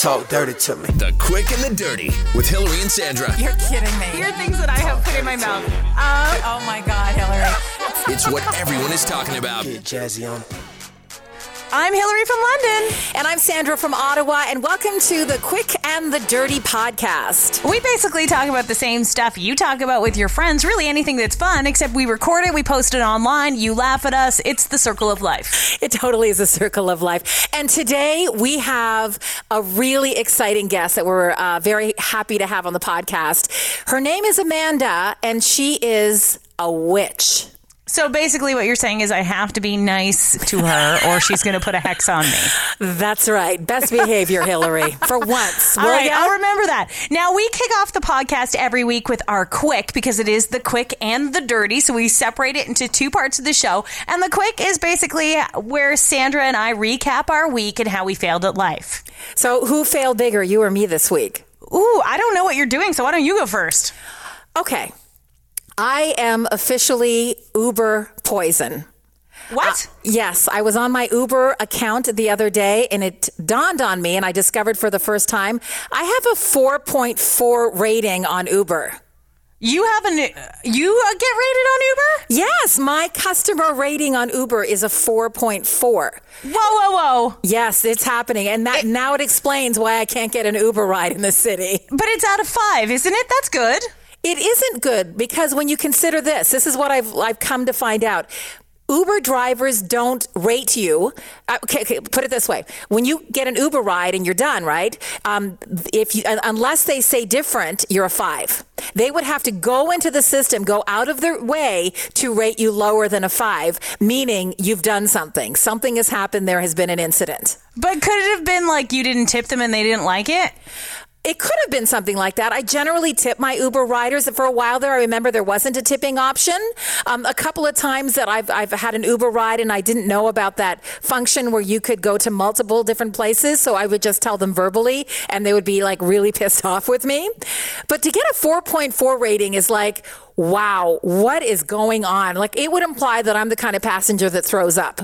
Talk dirty to me. The Quick and the Dirty with Hilary and Sandra. You're kidding me. Here are things that I have put in my mouth. Uh, oh my God, Hilary. It's what everyone is talking about. Get jazzy on. I'm Hilary from London. And I'm Sandra from Ottawa, and welcome to the Quick and the Dirty podcast. We basically talk about the same stuff you talk about with your friends, really anything that's fun, except we record it, we post it online, you laugh at us. It's the circle of life. It totally is a circle of life. And today we have a really exciting guest that we're uh, very happy to have on the podcast. Her name is Amanda, and she is a witch. So basically, what you're saying is I have to be nice to her, or she's going to put a hex on me. That's right. Best behavior, Hilary, for once. All Will right, ya? I'll remember that. Now, we kick off the podcast every week with our quick because it is the quick and the dirty. So we separate it into two parts of the show. And the quick is basically where Sandra and I recap our week and how we failed at life. So, who failed bigger, you or me, this week? Ooh, I don't know what you're doing, so why don't you go first? Okay. I am officially Uber poison. What? Yes, I was on my Uber account the other day and it dawned on me and I discovered for the first time I have a 4.4 rating on Uber. you have an you uh, get rated on Uber? Yes, my customer rating on Uber is a 4.4. Whoa, whoa, whoa! Yes, it's happening and that now it explains why I can't get an Uber ride in the city. But it's out of five, isn't it? That's good. It isn't good because when you consider this, this is what I've I've come to find out. Uber drivers don't rate you. Uh, Okay, okay, put it this way: when you get an Uber ride and you're done, right? Um, if you, unless they say different, you're a five. They would have to go into the system, go out of their way to rate you lower than a five, meaning you've done something. Something has happened. There has been an incident. But could it have been like you didn't tip them and they didn't like it? It could have been something like that. I generally tip my Uber riders. For a while there, I remember there wasn't a tipping option. Um, a couple of times that I've, I've had an Uber ride and I didn't know about that function where you could go to multiple different places. So I would just tell them verbally and they would be like really pissed off with me. But to get a 4.4 rating is like, wow, what is going on? Like it would imply that I'm the kind of passenger that throws up.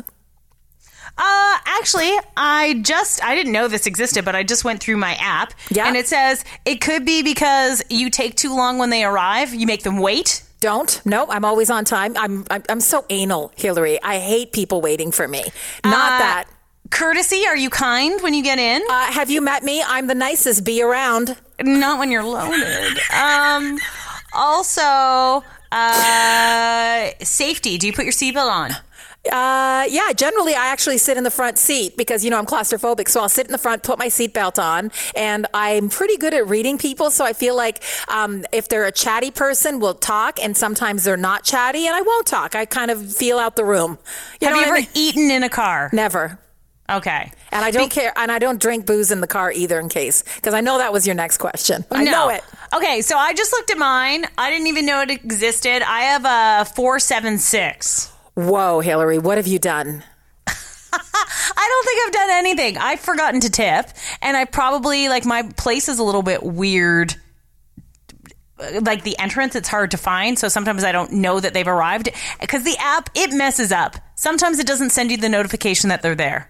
Uh, actually, I just I didn't know this existed, but I just went through my app, Yeah. and it says it could be because you take too long when they arrive. You make them wait. Don't. No, I'm always on time. I'm, I'm, I'm so anal, Hilary. I hate people waiting for me. Not Uh, that. Courtesy? Are you kind when you get in? Uh, have you met me? I'm the nicest. Be around. Not when you're loaded. um, also, uh, safety. Do you put your seatbelt on? Uh, yeah, generally I actually sit in the front seat because, you know, I'm claustrophobic. So I'll sit in the front, put my seatbelt on, and I'm pretty good at reading people. So I feel like um, if they're a chatty person, we'll talk, and sometimes they're not chatty, and I won't talk. I kind of feel out the room. You Have you ever I mean? eaten in a car? Never. Okay. And I don't care, and I don't drink booze in the car either, in case, because I know that was your next question. I No. know it. Okay, so I just looked at mine. I didn't even know it existed. I have a 476. Whoa, Hilary, what have you done? I don't think I've done anything. I've forgotten to tip, and I probably like my place is a little bit weird. Like the entrance, it's hard to find, so sometimes I don't know that they've arrived because the app it messes up. Sometimes it doesn't send you the notification that they're there.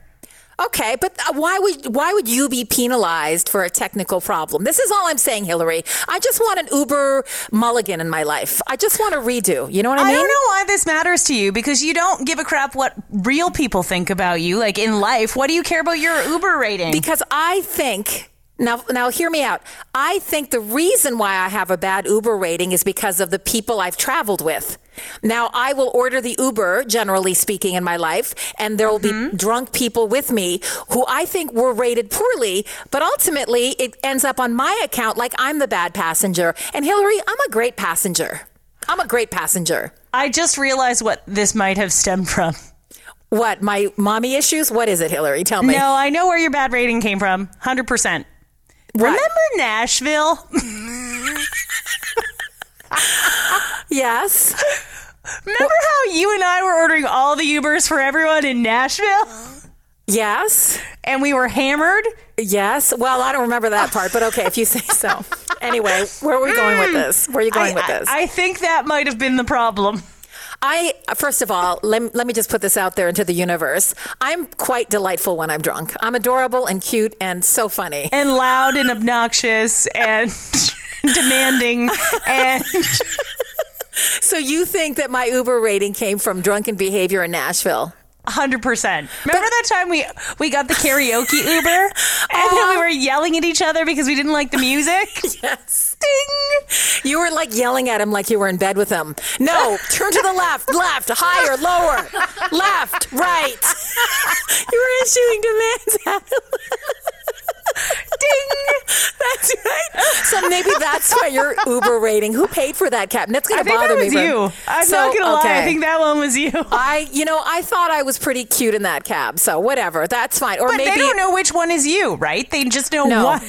Okay, but uh, why would why would you be penalized for a technical problem? This is all I'm saying, Hilary. I just want an Uber mulligan in my life. I just want a redo. You know what I mean? I don't know why this matters to you because you don't give a crap what real people think about you, like in life. What do you care about your Uber rating? Because I think now now hear me out. I think the reason why I have a bad Uber rating is because of the people I've traveled with. Now I will order the Uber, generally speaking, in my life, and there will be mm-hmm. drunk people with me who I think were rated poorly, but ultimately it ends up on my account like I'm the bad passenger. And Hilary, I'm a great passenger. I'm a great passenger. I just realized what this might have stemmed from. What, my mommy issues? What is it, Hilary? Tell me. No, I know where your bad rating came from. 100%. Remember Nashville? Yes. Remember how you and I were ordering all the Ubers for everyone in Nashville? Yes. And we were hammered? Yes. Well, I don't remember that part, but okay, if you say so. Anyway, where are we going with hmm. this? Where are you going I, with this? I, I think that might have been the problem. I first of all, let, let me just put this out there into the universe. I'm quite delightful when I'm drunk. I'm adorable and cute and so funny. and loud and obnoxious and demanding and So you think that my Uber rating came from drunken behavior in Nashville? 100%. Remember that time we we got the karaoke Uber and then we uh-huh. were yelling at each other because we didn't like the music? Yes. Ding. You were like yelling at him like you were in bed with him. No, turn to the left, left, higher, lower, left, right. You were issuing demands at him. Ding. That's right. So maybe that's why your Uber rating. Who paid for that cab? And that's going I think bother that was me. you. I'm So, not gonna lie. I think that one was you. I, you know, I thought I was pretty cute in that cab. So whatever, that's fine. Or But maybe they don't know which one is you, right? They just know No. one.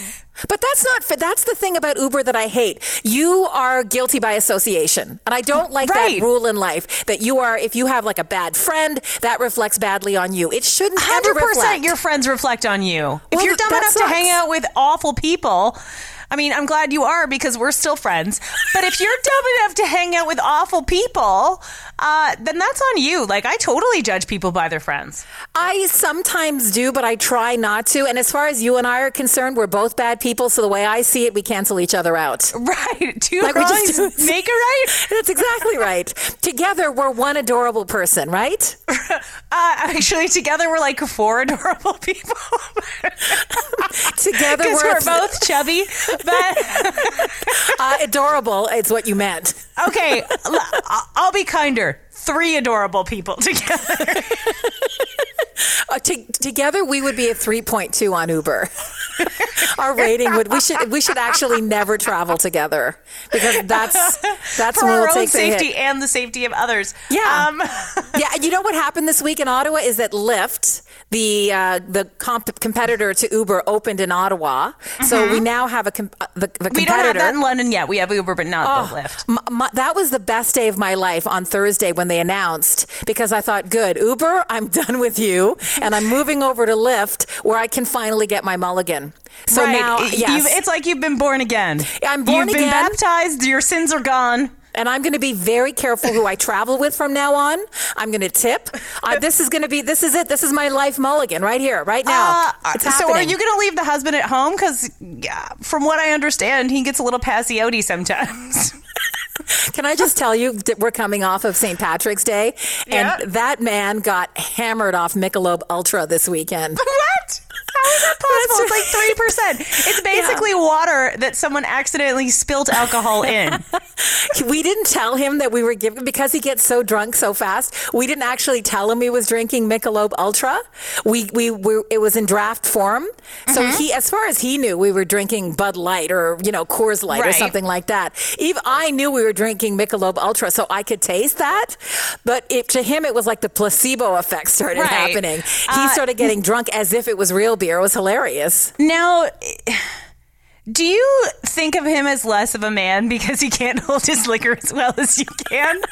But that's not fa- that's the thing about Uber that I hate. You are guilty by association. And I don't like Right. that rule in life that you are if you have like a bad friend, that reflects badly on you. It shouldn't ever Hundred reflect. percent, your friends reflect on you. if you're dumb enough to hang out with awful people, I mean, I'm glad you are because we're still friends. But if you're dumb enough to hang out with awful people, uh, then that's on you. Like I totally judge people by their friends. I sometimes do, but I try not to. And as far as you and I are concerned, we're both bad people, so the way I see it, we cancel each other out. Right? Two Like just wrongs do- make a right. That's exactly right. Together, we're one adorable person, right? Uh, actually, together we're like four adorable people Together, we're, we're both chubby. But uh, adorable. Is what you meant. okay, I'll be kinder. Three adorable people together. Uh, to, together, we would be a 3.2 on Uber. Our rating would we should we should actually never travel together because that's that's for when our we'll own take safety and the safety of others. Yeah. Um, yeah, you know what happened this week in Ottawa is that Lyft, the uh, the comp- competitor to Uber, opened in Ottawa. So we now have a com- uh, the, the competitor. Mm-hmm. we don't have that in London yet. We have Uber, but not Oh, the Lyft. m- my- that was the best day of my life on Thursday when they announced because I thought, good, Uber, I'm done with you. And I'm moving over to Lyft where I can finally get my mulligan. So right. now, You've- it's like you've been born again. I'm born You've been again. baptized. Your sins are gone. and I'm going to be very careful who I travel with from now on. I'm going to tip. Uh, this is going to be, this is it. This is my life mulligan right here, right now. Uh, so, are you going to leave the husband at home? Because, yeah, from what I understand, he gets a little passy sometimes. Can I just tell you that we're coming off of St. Patrick's Day, Yeah. and that man got hammered off Michelob Ultra this weekend. what? How is that possible? It's like three percent. It's basically water that someone accidentally spilt alcohol in. we didn't tell him that we were giving because he gets so drunk so fast. We didn't actually tell him he was drinking Michelob Ultra. We we were it was in draft form. So Mm-hmm. he, as far as he knew, we were drinking Bud Light or you know Coors Light or something like that. Even I knew we were drinking Michelob Ultra, so I could taste that. But it, to him, it was like the placebo effect started Right. happening. He Uh, started getting drunk as if it was real beer. It was hilarious. Now, do you think of him as less of a man because he can't hold his liquor as well as you can?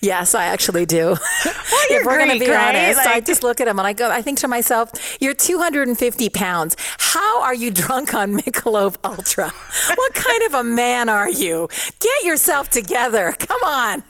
Yes, I actually do. you're if we're going to be right? honest, I just look at him and I go, I think to myself, you're 250 pounds. How are you drunk on Michelob Ultra? What kind of a man are you? Get yourself together. Come on.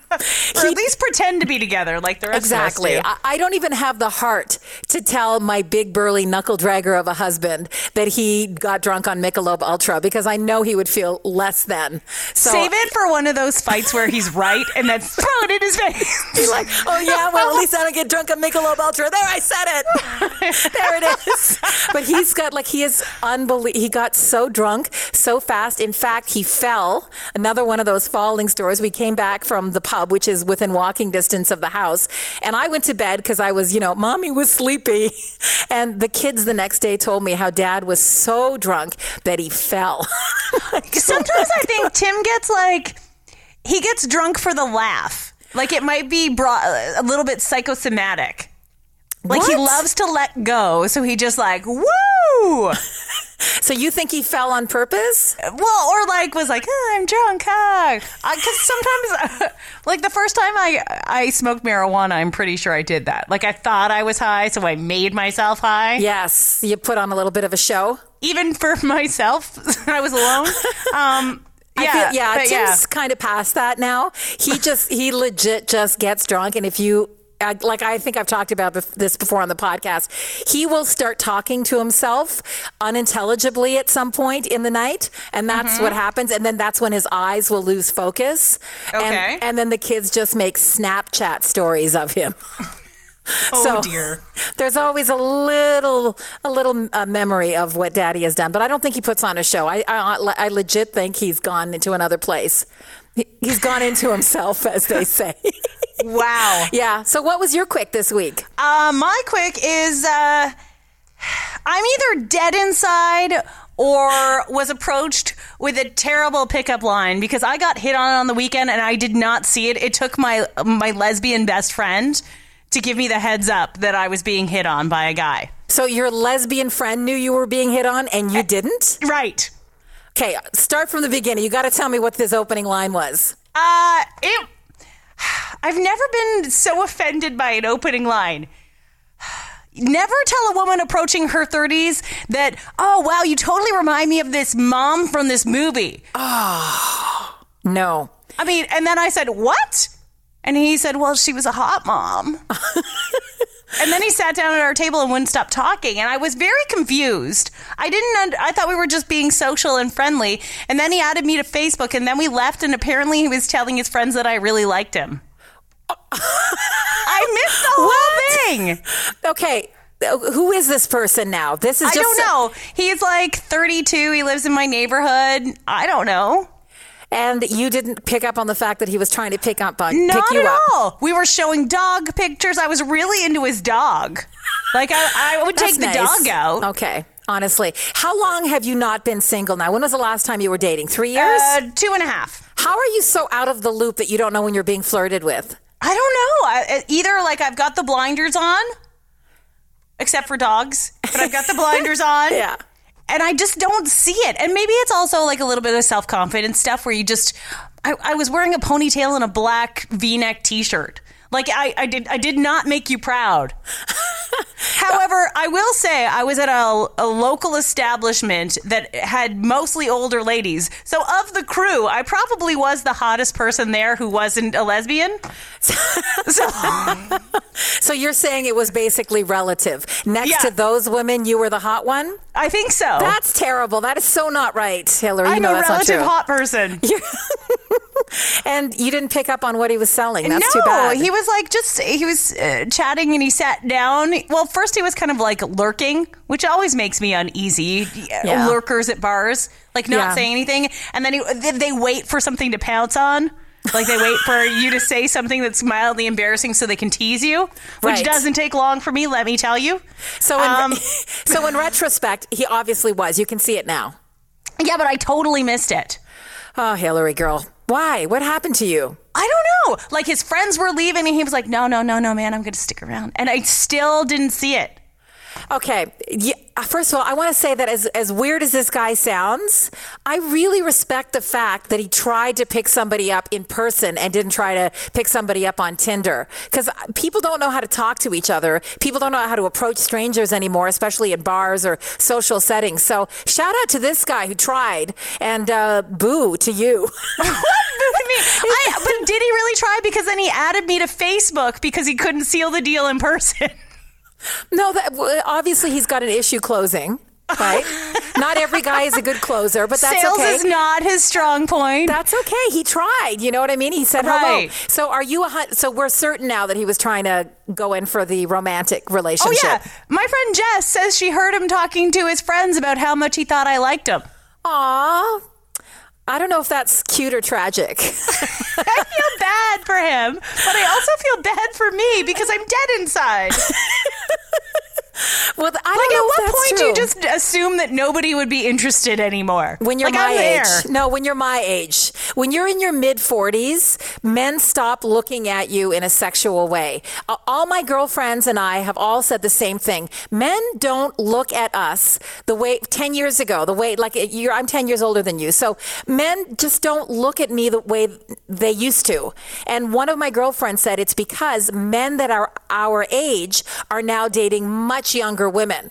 Or at least pretend to be together like the rest Exactly. of us I, I don't even have the heart to tell my big burly knuckle dragger of a husband that he got drunk on Michelob Ultra because I know he would feel less than. So Save it for one of those fights where he's right and then throw it in his face. Be like, oh yeah, well at least I don't get drunk on Michelob Ultra. There, I said it. there it is. But he's got like he is unbelievable. He got so drunk so fast. In fact, he fell. Another one of those falling stories. We came back from the pub, which is within walking distance of the house, and I went to bed because I was, you know, mommy was sleepy, and the kids the next day told me how dad was so drunk that he fell. Sometimes I think Tim gets like he gets drunk for the laugh. Like it might be brought uh, a little bit psychosomatic. Like he loves to let go, so he just like woo. so you think he fell on purpose? Well, or like was like, oh, I'm drunk, huh? Because sometimes, like the first time I I smoked marijuana, I'm pretty sure I did that. Like I thought I was high, so I made myself high. Yes, you put on a little bit of a show. Even for myself, I was alone. um, I Yeah, feel, yeah, but yeah. Tim's kind of past that now. He just, he legit just gets drunk. And if you, I- like I think I've talked about this before on the podcast, he will start talking to himself unintelligibly at some point in the night. And that's Mm-hmm. what happens. And then that's when his eyes will lose focus. Okay. And, and then the kids just make Snapchat stories of him. Oh So- dear. There's always a little, a little uh, memory of what Daddy has done, but I don't think he puts on a show. I, I, I legit think he's gone into another place. He- He's gone into himself, as they say. Wow. yeah. So, what was your quick this week? Uh, my quick is uh, I'm either dead inside or was approached with a terrible pickup line because I got hit on on the weekend and I did not see it. It took my my lesbian best friend to give me the heads up that I was being hit on by a guy. So, your lesbian friend knew you were being hit on, and you didn't. Right. Okay, start from the beginning. You got to tell me what this opening line was. Uh, it. I've never been so offended by an opening line. Never tell a woman approaching her 30s that, oh, wow, you totally remind me of this mom from this movie. Oh, No. I mean, and then I said, what? And he said, well, she was a hot mom. and then he sat down at our table and wouldn't stop talking. And I was very confused. I didn't, und- I thought we were just being social and friendly. And then he added me to Facebook and then we left. And apparently he was telling his friends that I really liked him. I missed the whole thing. Okay. Who is this person now? This is I don't know. He's like 32. He lives in my neighborhood. I don't know. And you didn't pick up on the fact that he was trying to pick up on Not pick you at up. all. We were showing dog pictures. I was really into his dog. Like I, I would take the nice. dog out. Okay. Honestly, how long have you not been single now? When was the last time you were dating? Three years? Uh, two and a half. how are you so out of the loop that you don't know when you're being flirted with? I don't know. I, either like I've got the blinders on, except for dogs, but I've got the blinders on. Yeah. and I just don't see it. And maybe it's also like a little bit of self confidence stuff where you just. I, I was wearing a ponytail and a black V neck T shirt. Like I, I did I did not make you proud. However, I will say I was at a, a local establishment that had mostly older ladies. So of the crew, I probably was the hottest person there who wasn't a lesbian. so So you're saying it was basically relative. Next Yeah. to those women, you were the hot one? I think so. That's terrible. That is so not right, Hilary. You I'm know a that's not relative hot person. And you didn't pick up on what he was selling. That's no, too bad. he was like just he was uh, chatting and he sat down. Well, first he was kind of like lurking, which always makes me uneasy. Yeah. Lurkers at bars, like not Yeah. saying anything, and then he, they- they wait for something to pounce on. Like they wait for you to say something that's mildly embarrassing so they can tease you, which Right. doesn't take long for me. Let me tell you. so, in, Um, so in retrospect, he obviously was. You can see it now. Yeah, but I totally missed it. Oh, Hilary girl. Why? What happened to you? I don't know. Like his friends were leaving, and he was like, "No, no, no, no, man, I'm going to stick around," and I still didn't see it. Okay. Yeah, first of all, I want to say that as, as weird as this guy sounds, I really respect the fact that he tried to pick somebody up in person and didn't try to pick somebody up on Tinder. Because people don't know how to talk to each other. People don't know how to approach strangers anymore, especially in bars or social settings. So shout out to this guy who tried and uh, boo to you. I, but did he really try? Because then he added me to Facebook because he couldn't seal the deal in person. no, that, obviously he's got an issue closing. Right? Not every guy is a good closer, but that's Sales okay. is not his strong point. That's okay. He tried. You know what I mean? He said hello. So are you a hun- so we're certain now that he was trying to go in for the romantic relationship. oh yeah, my friend Jess says she heard him talking to his friends about how much he thought I liked him. Aw. I don't know if that's cute or tragic. I feel bad for him, but I also feel bad for me because I'm dead inside. well, I don't Like, know at what point do you just assume that nobody would be interested anymore? when you're like, my I'm there. age. No, when you're my age. When you're in your mid 40s, men stop looking at you in a sexual way. All my girlfriends and I have all said the same thing. Men don't look at us the way 10 years ago, the way like you're I'm 10 years older than you. So men just don't look at me the way they used to. And one of my girlfriends said it's because men that are our age are now dating much younger women.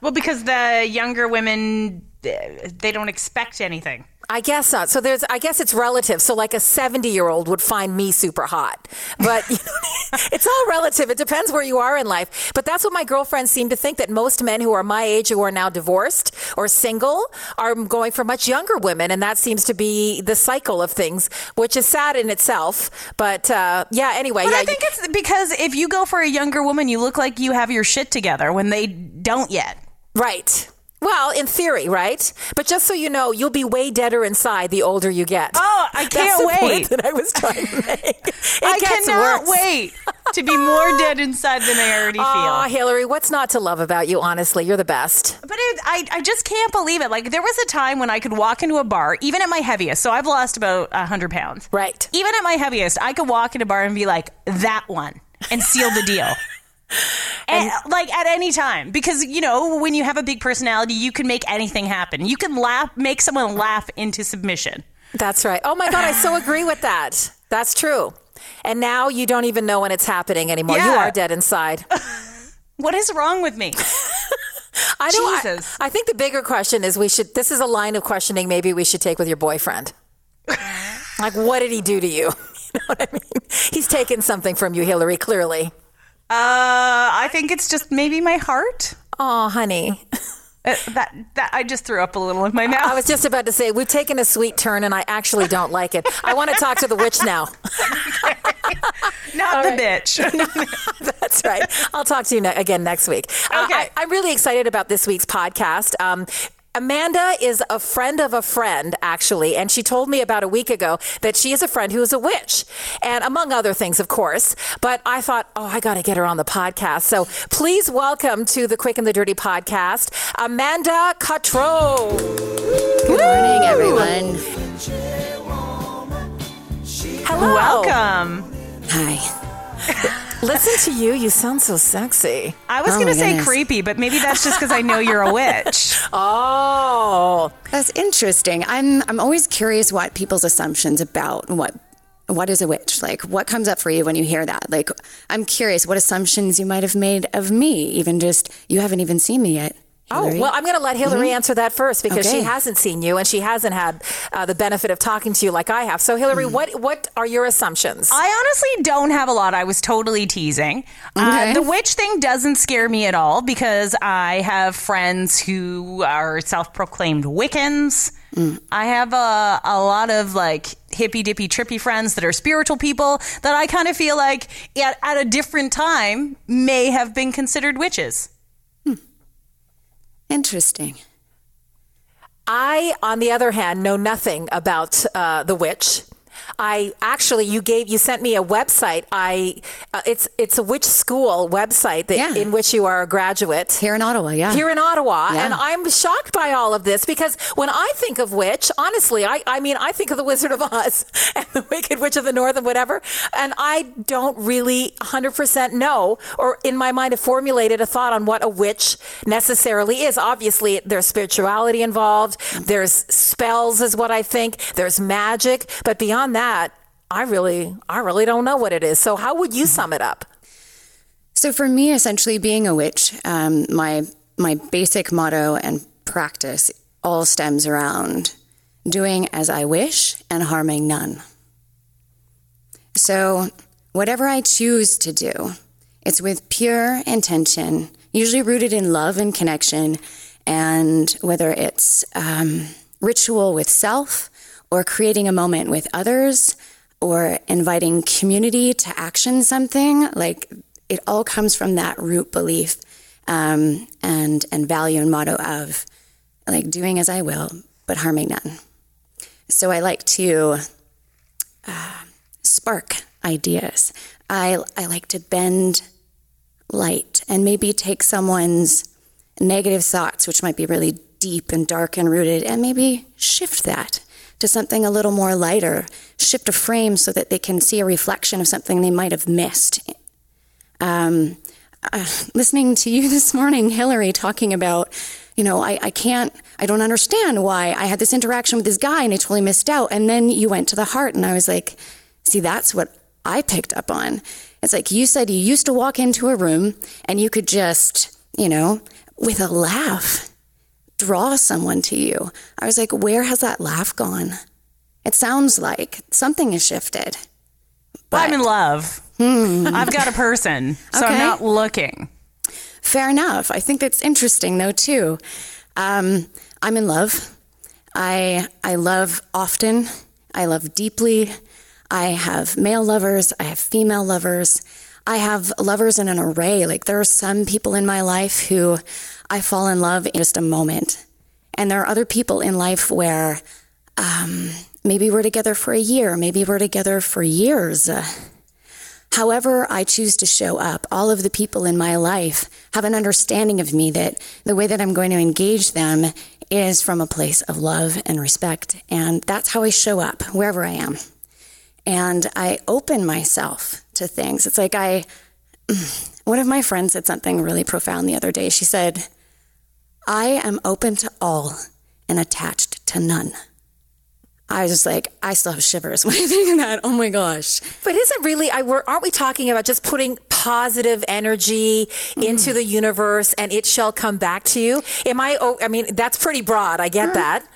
Well, because the younger women they don't expect anything. I guess not. So there's, I guess it's relative. So like a 70 year old would find me super hot, but you know, it's all relative. It depends where you are in life. But that's what my girlfriends seem to think that most men who are my age who are now divorced or single are going for much younger women. And that seems to be the cycle of things, which is sad in itself. But uh, yeah, anyway. But yeah, I think it's because if you go for a younger woman, you look like you have your shit together when they don't yet. right. Well, in theory, right? But just so you know, you'll be way deader inside the older you get. Oh, I can't the wait. point that I was trying to make. It I cannot worse. wait to be more dead inside than I already feel. Aw, Hilary, what's not to love about you? Honestly, you're the best. But it, I, I just can't believe it. Like there was a time when I could walk into a bar, even at my heaviest. So I've lost about hundred pounds. Right. Even at my heaviest, I could walk into a bar and be like, "That one," and seal the deal. And, like at any time, because you know when you have a big personality, you can make anything happen. You can laugh, make someone laugh into submission. That's right. Oh my God, I so agree with that. That's true. And now you don't even know when it's happening anymore. You are dead inside. What is wrong with me? I. I- Jesus. I, think the bigger question is we should. This is a line of questioning. Maybe we should take with your boyfriend. like, what did he do to you? You know what I mean? He's taken something from you, Hilary. Clearly. Uh, I think it's just maybe my heart. Oh, honey. Uh, that that I just threw up a little in my mouth. I was just about to say we've taken a sweet turn, and I actually don't like it. I want to talk to the witch now. not the bitch. That's right. I'll talk to you ne- again next week. Uh, Okay. I, I'm really excited about this week's podcast. Um, Amanda is a friend of a friend, actually, and she told me about a week ago that she is a friend who is a witch, and among other things, of course. But I thought, oh, I got to get her on the podcast. So please welcome to the Quick and the Dirty podcast, Amanda Cottreau. Good morning, everyone. Hello. Welcome. Hi. Listen to you. You sound so sexy. I was Oh going to say goodness. creepy, but maybe that's just because I know you're a witch. Oh, That's interesting. I'm I'm always curious what people's assumptions about what what is a witch? Like what comes up for you when you hear that? Like I'm curious what assumptions you might have made of me, even just you haven't even seen me yet. Oh, well, I'm going to let Hilary answer that first because she hasn't seen you and she hasn't had uh, the benefit of talking to you like I have. So, Hillary, what what are your assumptions? I honestly don't have a lot. I was totally teasing. Uh, the witch thing doesn't scare me at all because I have friends who are self proclaimed Wiccans. I have a, a lot of like hippy dippy trippy friends that are spiritual people that I kind of feel like at, at a different time may have been considered witches. Interesting. I, on the other hand, know nothing about uh, the witch. I actually, you gave, you sent me a website. I, uh, it's it's a witch school website that, Yeah. in which you are a graduate. Here in Ottawa, yeah. here in Ottawa. Yeah. And I'm shocked by all of this because when I think of witch, honestly, I, I mean, I think of the Wizard of Oz and the Wicked Witch of the North and whatever. And I don't really 100% know or in my mind have formulated a thought on what a witch necessarily is. Obviously, there's spirituality involved, there's spells, is what I think, there's magic. But beyond that, I really, I really don't know what it is. So, how would you sum it up? So for me, essentially being a witch, um, my my basic motto and practice all stems around doing as I wish and harming none. So whatever I choose to do, it's with pure intention, usually rooted in love and connection, and whether it's um, ritual with self or creating a moment with others or inviting community to action something like it all comes from that root belief um, and and value and motto of like doing as I will but harming none. So I like to uh, spark ideas. I I like to bend light and maybe take someone's negative thoughts, which might be really deep and dark and rooted, and maybe shift that to something a little more lighter, shift a frame so that they can see a reflection of something they might have missed. Um, uh, listening to you this morning, Hilary, talking about, you know, I, I can't, I don't understand why I had this interaction with this guy and I totally missed out. And then you went to the heart, and I was like, see, that's what I picked up on. It's like you said you used to walk into a room and you could just, you know, with a laugh, draw someone to you. I was like, where has that laugh gone? It sounds like something has shifted. I'm in love. I've got a person, so I'm not looking. Fair enough. I think that's interesting though too. Um, I'm in love. I I love often. I love deeply. I have male lovers. I have female lovers. I have lovers in an array. Like there are some people in my life who I fall in love in just a moment, and there are other people in life where um, maybe we're together for a year, maybe we're together for years. However, I choose to show up, all of the people in my life have an understanding of me that the way that I'm going to engage them is from a place of love and respect. And that's how I show up wherever I am. And I open myself to things. It's like I, one of my friends said something really profound the other day. She said, I am open to all and attached to none. I was just like, I still have shivers when I think of that. Oh my gosh. But isn't really, I, we're, aren't we talking about just putting positive energy mm-hmm. into the universe and it shall come back to you? Am I, oh, I mean, that's pretty broad. I get mm-hmm. that.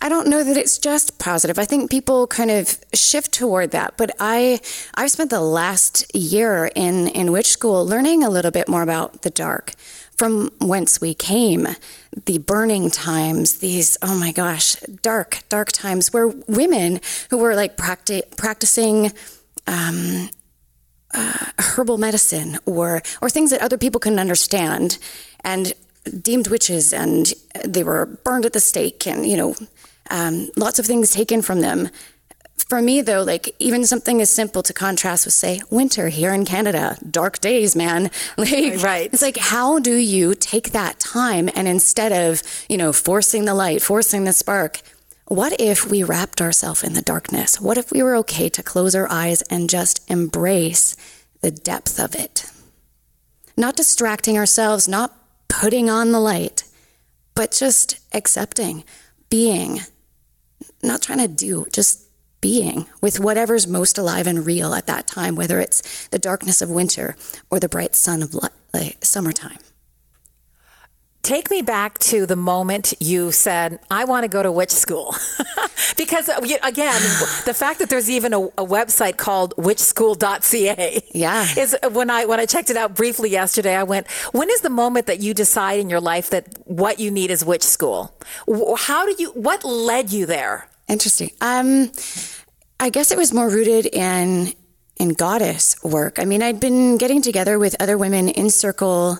I don't know that it's just positive. I think people kind of shift toward that. But I, I've spent the last year in in witch school learning a little bit more about the dark, from whence we came, the burning times. These oh my gosh, dark dark times where women who were like practi- practicing. Um, uh, herbal medicine or or things that other people couldn't understand and deemed witches and they were burned at the stake and you know um, lots of things taken from them for me though like even something as simple to contrast with say winter here in canada dark days man like Right. it's like how do you take that time and instead of you know forcing the light forcing the spark what if we wrapped ourselves in the darkness? What if we were okay to close our eyes and just embrace the depth of it? Not distracting ourselves, not putting on the light, but just accepting, being, not trying to do, just being with whatever's most alive and real at that time, whether it's the darkness of winter or the bright sun of summertime. Take me back to the moment you said, I want to go to witch school. because, uh, again, the fact that there's even a, a website called witchschool.ca Yeah. is when I, when I checked it out briefly yesterday, I went, when is the moment that you decide in your life that what you need is witch school? How do you, what led you there? Interesting. Um, I guess it was more rooted in in goddess work. I mean, I'd been getting together with other women in circle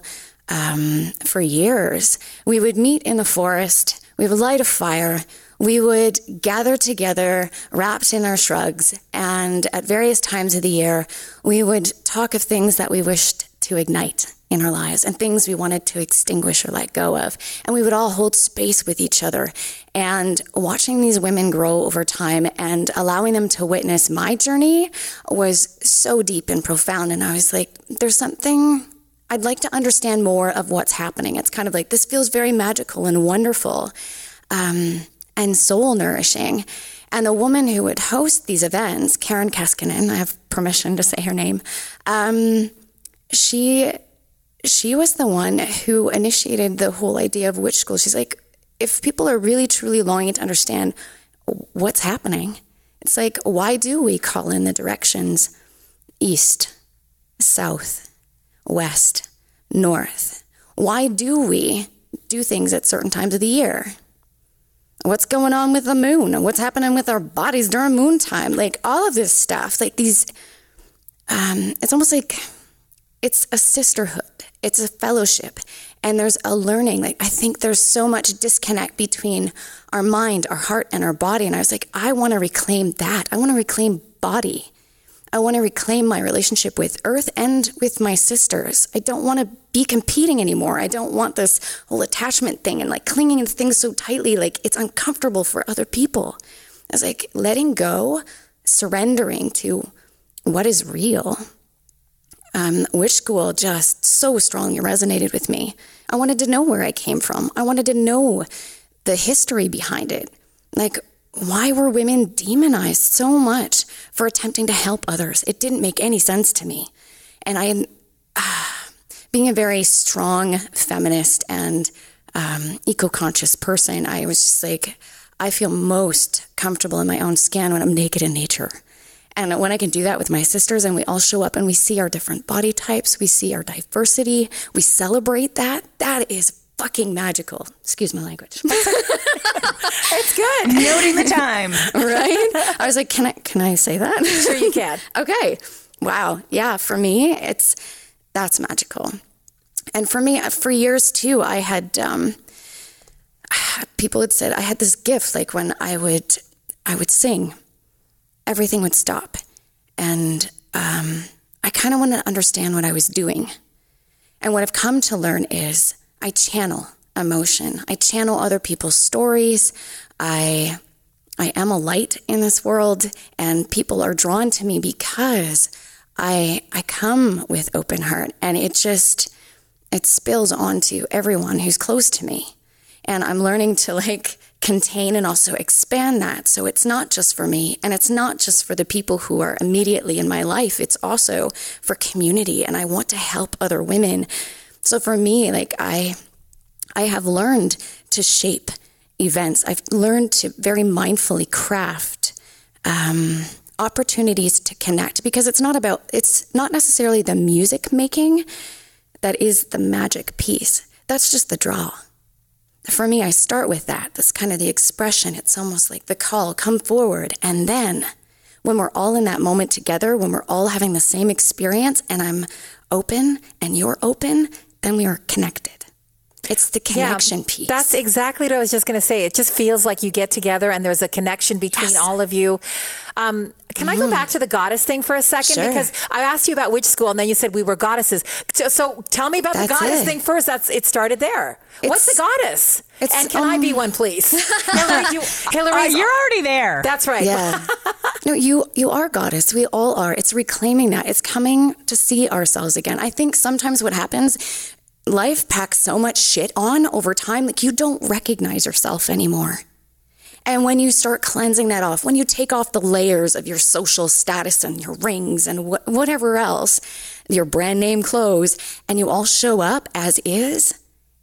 um, for years. We would meet in the forest. We would light a fire. We would gather together, wrapped in our shrugs, and at various times of the year, we would talk of things that we wished to ignite in our lives and things we wanted to extinguish or let go of. And we would all hold space with each other. And watching these women grow over time and allowing them to witness my journey was so deep and profound. And I was like, there's something I'd like to understand more of what's happening. It's kind of like this feels very magical and wonderful um, and soul nourishing. And the woman who would host these events, Karen Keskinen, I have permission to say her name, um, she she was the one who initiated the whole idea of witch school. She's like, if people are really truly longing to understand what's happening, it's like, why do we call in the directions east, south, west, north? Why do we do things at certain times of the year? What's going on with the moon? What's happening with our bodies during moon time? Like all of this stuff, like these, um, it's almost like it's a sisterhood, it's a fellowship, and there's a learning. Like, I think there's so much disconnect between our mind, our heart, and our body. And I was like, I want to reclaim that. I want to reclaim body. I want to reclaim my relationship with earth and with my sisters. I don't want to be competing anymore. I don't want this whole attachment thing and like clinging to things so tightly, like it's uncomfortable for other people. I was like letting go, surrendering to what is real um, witch school just so strongly resonated with me. I wanted to know where I came from. I wanted to know the history behind it. Like, why were women demonized so much for attempting to help others? It didn't make any sense to me. And I, uh, being a very strong feminist and um, eco-conscious person, I was just like, I feel most comfortable in my own skin when I'm naked in nature. And when I can do that with my sisters and we all show up and we see our different body types, we see our diversity, we celebrate that, that is fucking magical. Excuse my language. It's good. Noting the time. right? I was like, can I can I say that? Sure you can. okay. Wow. Yeah, for me, it's that's magical. And for me, for years too, I had um, people had said I had this gift. Like when I would, I would sing, everything would stop, and um, I kind of wanted to understand what I was doing. And what I've come to learn is I channel emotion. I channel other people's stories. I I am a light in this world and people are drawn to me because I I come with open heart and it just it spills onto everyone who's close to me. And I'm learning to like contain and also expand that. So it's not just for me and it's not just for the people who are immediately in my life. It's also for community and I want to help other women. So for me, like I I have learned to shape events. I've learned to very mindfully craft um, opportunities to connect because it's not about, it's not necessarily the music making that is the magic piece. That's just the draw. For me, I start with that. That's kind of the expression. It's almost like the call, come forward. And then when we're all in that moment together, when we're all having the same experience and I'm open and you're open, then we are connected. It's the connection yeah, piece. That's exactly what I was just going to say. It just feels like you get together and there's a connection between Yes. all of you. Um, can I go back to the goddess thing for a second? Sure. Because I asked you about which school, and then you said we were goddesses. So, so tell me about the goddess it. thing first. That's it started there. What's the goddess? and can I be um, one, please? Hilary, you, Uh, Hilary's you're already there. That's right. Yeah. no, you you are goddess. We all are. It's reclaiming that. It's coming to see ourselves again. I think sometimes what happens, life packs so much shit on over time, like you don't recognize yourself anymore. And when you start cleansing that off, when you take off the layers of your social status and your rings and wh- whatever else, your brand name clothes, and you all show up as is,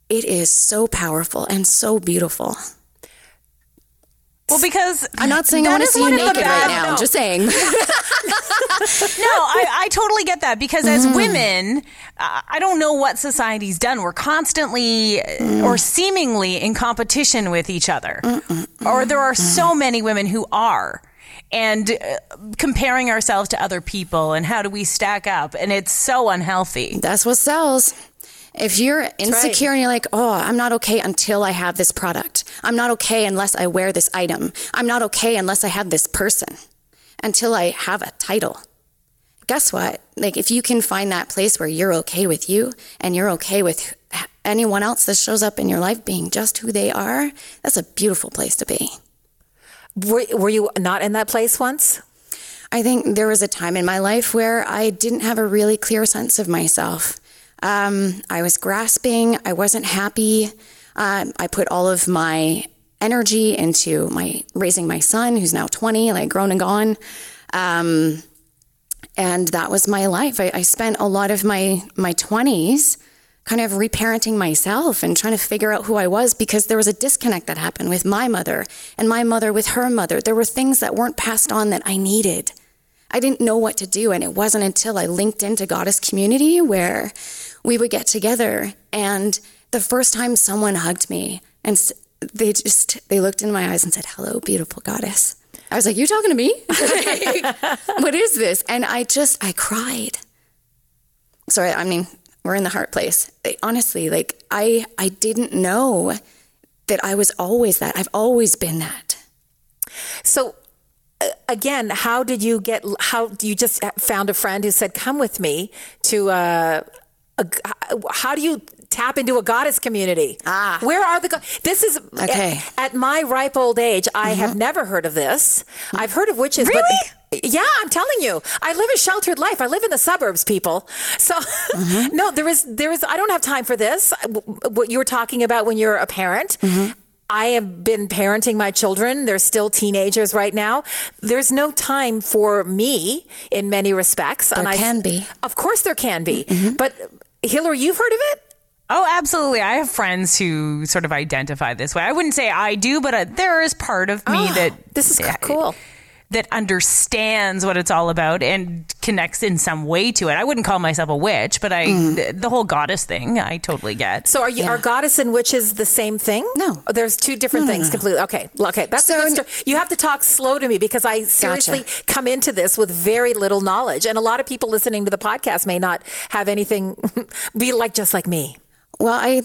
it is so powerful and so beautiful. Well, because I'm not saying I want to see you naked right now. no. I'm just saying. No, I, I totally get that because as women, uh, I don't know what society's done. We're constantly uh, or seemingly in competition with each other. Or there are so many women who are. And uh, comparing ourselves to other people and how do we stack up? And it's so unhealthy. That's what sells. If you're insecure and you're like, oh, I'm not okay until I have this product. I'm not okay unless I wear this item. I'm not okay unless I have this person. Until I have a title. Guess what? Like, if you can find that place where you're okay with you and you're okay with anyone else that shows up in your life being just who they are, that's a beautiful place to be. Were, were you not in that place once? I think there was a time in my life where I didn't have a really clear sense of myself. Um, I was grasping, I wasn't happy. Um, I put all of my energy into my raising my son, who's now 20, like grown and gone. Um, and that was my life. I, I spent a lot of my my 20s kind of reparenting myself and trying to figure out who I was because there was a disconnect that happened with my mother and my mother with her mother. There were things that weren't passed on that I needed. I didn't know what to do. And it wasn't until I linked into Goddess Community where we would get together. And the first time someone hugged me and they just, they looked in my eyes and said, hello, beautiful goddess. I was like, you talking to me? What is this? And I just, I cried. Sorry, I mean, we're in the heart place. Honestly, like I, I didn't know that I was always that. I've always been that. So uh, again, how did you get? How do you just found a friend who said, "Come with me to"? Uh, a, how do you tap into a goddess community? Ah. where are the? go- This is Okay. At, at my ripe old age, I have mm-hmm. never heard of this. I've heard of witches, Really? but yeah, I'm telling you, I live a sheltered life. I live in the suburbs, people. So mm-hmm. no, there is there is. I don't have time for this. What you were talking about when you're a parent. Mm-hmm. I have been parenting my children. They're still teenagers right now. There's no time for me in many respects. There I- can be. Of course, there can be. But Hilary, you've heard of it? Oh, absolutely. I have friends who sort of identify this way. I wouldn't say I do, but uh, there is part of me Oh, that this is cool. That understands what it's all about and connects in some way to it. I wouldn't call myself a witch, but I Mm. the, the whole goddess thing, I totally get. So are you are goddess and witches the same thing? No. Oh, there's two different things completely. Okay, okay, that's So- a good story. You have to talk slow to me because I seriously come into this with very little knowledge, and a lot of people listening to the podcast may not have anything be like just like me. Well, I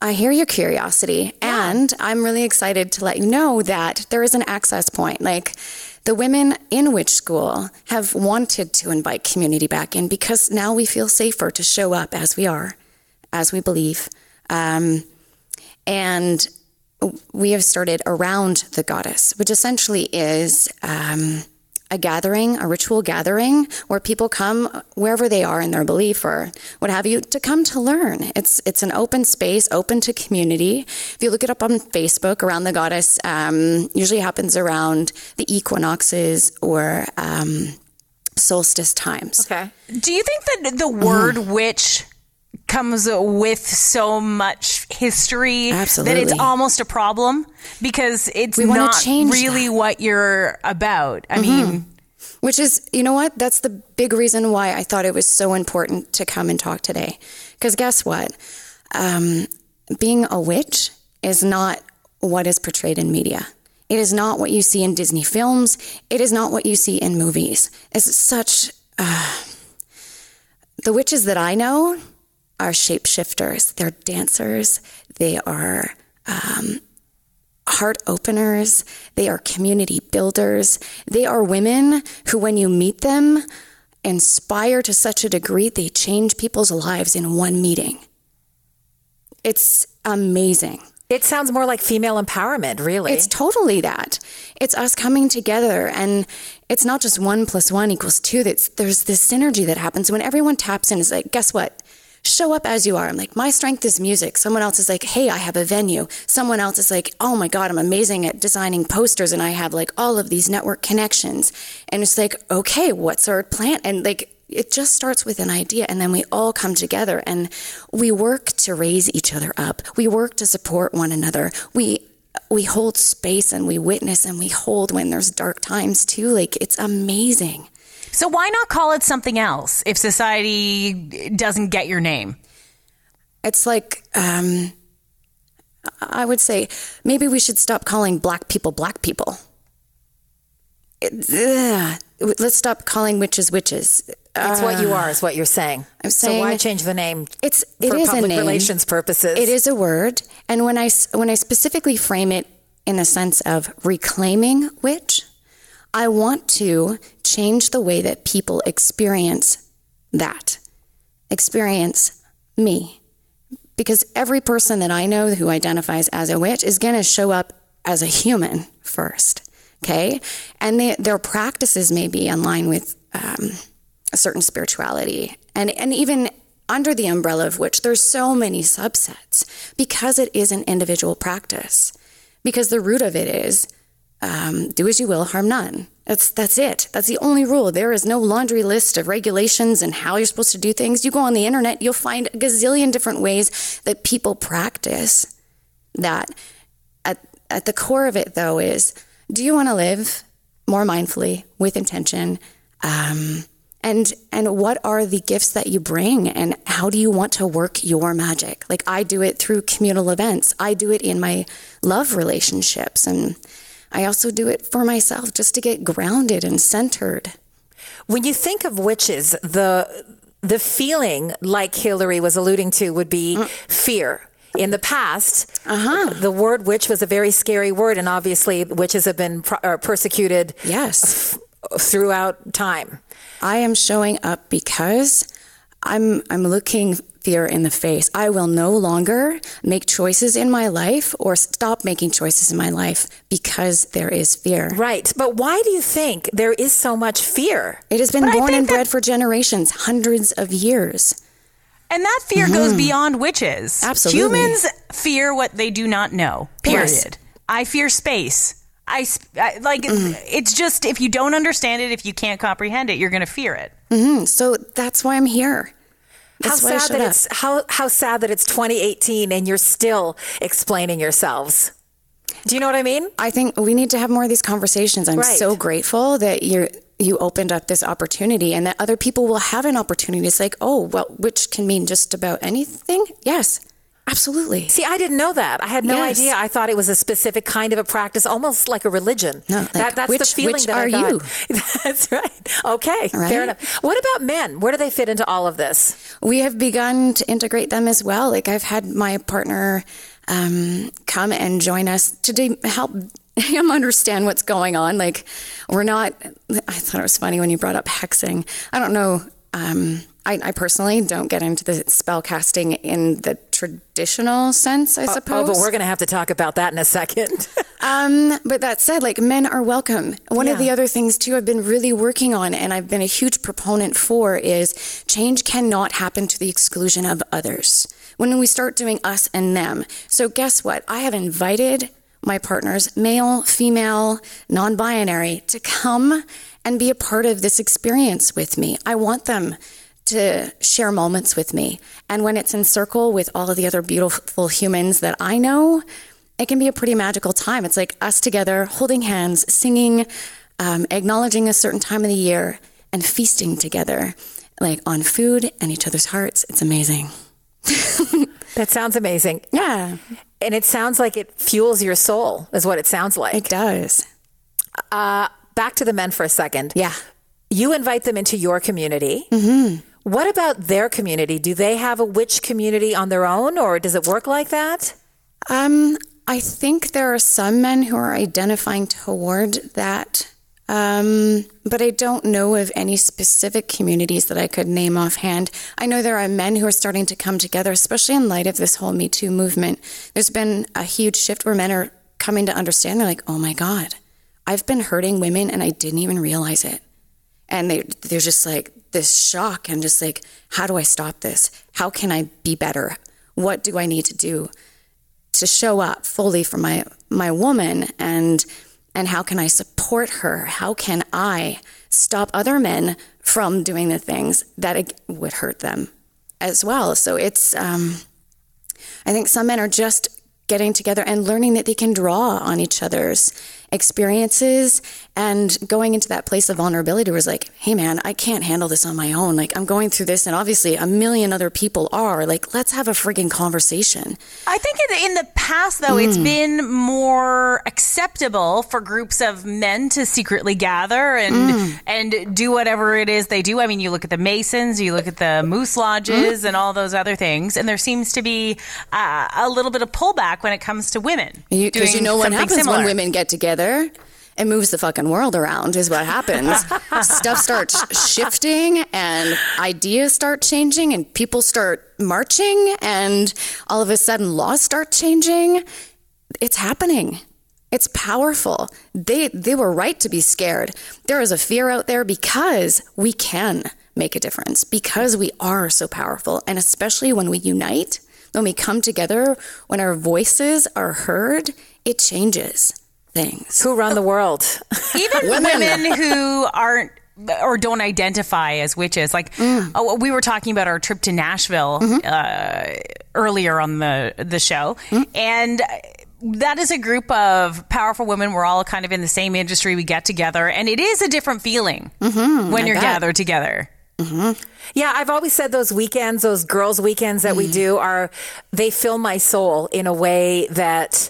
I hear your curiosity, and I'm really excited to let you know that there is an access point. Like the women in Witch School have wanted to invite community back in because now we feel safer to show up as we are, as we believe, um, and we have started around the goddess, which essentially is. Um, a gathering, a ritual gathering where people come wherever they are in their belief or what have you to come to learn. It's it's an open space, open to community. If you look it up on Facebook, around the goddess um, usually happens around the equinoxes or um, solstice times. Okay. Do you think that the word witch comes with so much history that it's almost a problem because it's not really that. what you're about? I mean, Which is, you know what? That's the big reason why I thought it was so important to come and talk today. Because guess what? Um, being a witch is not what is portrayed in media. It is not what you see in Disney films. It is not what you see in movies. It's such. Uh, the witches that I know are shapeshifters. They're dancers. They are um, heart openers. They are community builders. They are women who, when you meet them, inspire to such a degree they change people's lives in one meeting. It's amazing. It sounds more like female empowerment, really. It's totally that. It's us coming together, and it's not just one plus one equals two. That's there's this synergy that happens when everyone taps in. It's like, guess what? Show up as you are. I'm like, my strength is music. Someone else is like, hey, I have a venue. Someone else is like, oh my god, I'm amazing at designing posters, and I have like all of these network connections. And it's like, okay, what's our plan? And like. It just starts with an idea, and then we all come together and we work to raise each other up. We work to support one another. We we hold space and we witness and we hold when there's dark times too. Like it's amazing. So why not call it something else if society doesn't get your name? It's like um, I would say maybe we should stop calling black people black people. It- ugh. let's stop calling witches witches. it's what you are, is what you're saying. I'm saying. so why change the name? It's it for is public a name. relations purposes. It is a word, and when I s- when I specifically frame it in the sense of reclaiming witch, I want to change the way that people experience that, experience me, because every person that I know who identifies as a witch is going to show up as a human first, okay, and they, their practices may be in line with. Um, a certain spirituality. And and even under the umbrella of witch there's so many subsets because it is an individual practice. Because the root of it is um, do as you will harm none. That's that's it. That's the only rule. There is no laundry list of regulations and how you're supposed to do things. You go on the internet you'll find a gazillion different ways that people practice that. At, at the core of it though is do you want to live more mindfully with intention? Um, and and what are the gifts that you bring and how do you want to work your magic? Like i do it through communal events. I do it in my love relationships and i also do it for myself just to get grounded and centered When you think of witches, the the feeling, like Hilary was alluding to, would be Mm. fear. In the past, Uh-huh. the word witch was a very scary word, and obviously, witches have been pro- uh, persecuted yes throughout time. I am showing up because I'm I'm looking fear in the face. I will no longer make choices in my life or stop making choices in my life because there is fear. Right. But why do you think there is so much fear? It has been But born and that- bred for generations, hundreds of years. And that fear goes beyond witches. Mm-hmm. Absolutely. Humans fear what they do not know. Period. Yes. I fear space. I, I like Mm. it's just if you don't understand it, if you can't comprehend it, you're going to fear it. Mm-hmm. So that's why I'm here. How sad that up. it's how how sad that it's 2018 and you're still explaining yourselves. Do you know what I mean? I think we need to have more of these conversations. I'm Right. so grateful that you're you opened up this opportunity and that other people will have an opportunity. It's like, oh, well, witch can mean just about anything. Yes, absolutely. See, I didn't know that. I had no Yes. idea. I thought it was a specific kind of a practice, almost like a religion. No, like, that, that's the feeling which that I are got. you? That's right. Okay, Right? fair enough. What about men? Where do they fit into all of this? We have begun to integrate them as well. Like I've had my partner um, come and join us to do, help him understand what's going on. Like we're not. I thought it was funny when you brought up hexing. I don't know. Um, I, I personally don't get into the spell casting in the traditional sense. I suppose. Oh, but we're going to have to talk about that in a second. Um, but that said, like men are welcome. One of the other things too I've been really working on and I've been a huge proponent for is change cannot happen to the exclusion of others. When we start doing us and them. So guess what? I have invited my partners, male, female, non-binary, to come and be a part of this experience with me. I want them to share moments with me. And when it's in circle with all of the other beautiful humans that I know, it can be a pretty magical time. It's like us together, holding hands, singing, um, acknowledging a certain time of the year, and feasting together, like on food and each other's hearts. It's amazing. that sounds amazing. Yeah, And it sounds like it fuels your soul, is what it sounds like. it does. Back to the men for a second. Yeah. You invite them into your community. Mm-hmm. What about their community? Do they have a witch community on their own, or does it work like that? Um, I think there are some men who are identifying toward that. Um, but I don't know of any specific communities that I could name offhand. I know there are men who are starting to come together, especially in light of this whole Me Too movement. There's been a huge shift where men are coming to understand. They're like, oh my God, I've been hurting women and I didn't even realize it. And they, they're just like this shock and just like, how do I stop this? How can I be better? What do I need to do? to show up fully for my my woman and and how can I support her? How can I stop other men from doing the things that would hurt them as well? So it's um, I think some men are just getting together and learning that they can draw on each other's experiences and going into that place of vulnerability was like, hey man, I can't handle this on my own. Like I'm going through this and obviously a million other people are. Like, let's have a frigging conversation. I think in the, in the past, though, Hmm. it's been more acceptable for groups of men to secretly gather and Hmm. and do whatever it is they do. I mean, you look at the Masons, you look at the Moose Lodges, Hmm. and all those other things, and there seems to be uh, a little bit of pullback when it comes to women. Because you, doing know what happens similar. when women get together? It moves the fucking world around, is what happens. Stuff starts shifting and ideas start changing and people start marching and all of a sudden laws start changing. It's happening. It's powerful. They they were right to be scared. There is a fear out there because we can make a difference because we are so powerful and especially when we unite, when we come together, when our voices are heard, it changes things. Who run the world? even Women. women. who aren't or don't identify as witches. Like Mm. oh, we were talking about our trip to Nashville Mm-hmm. uh, earlier on the the show, Mm. and. That is a group of powerful women. We're all kind of in the same industry. We get together, and it is a different feeling when you're Mm-hmm. bet. gathered together. Yeah, I've always said those weekends, those girls' weekends that we do are, they fill my soul in a way that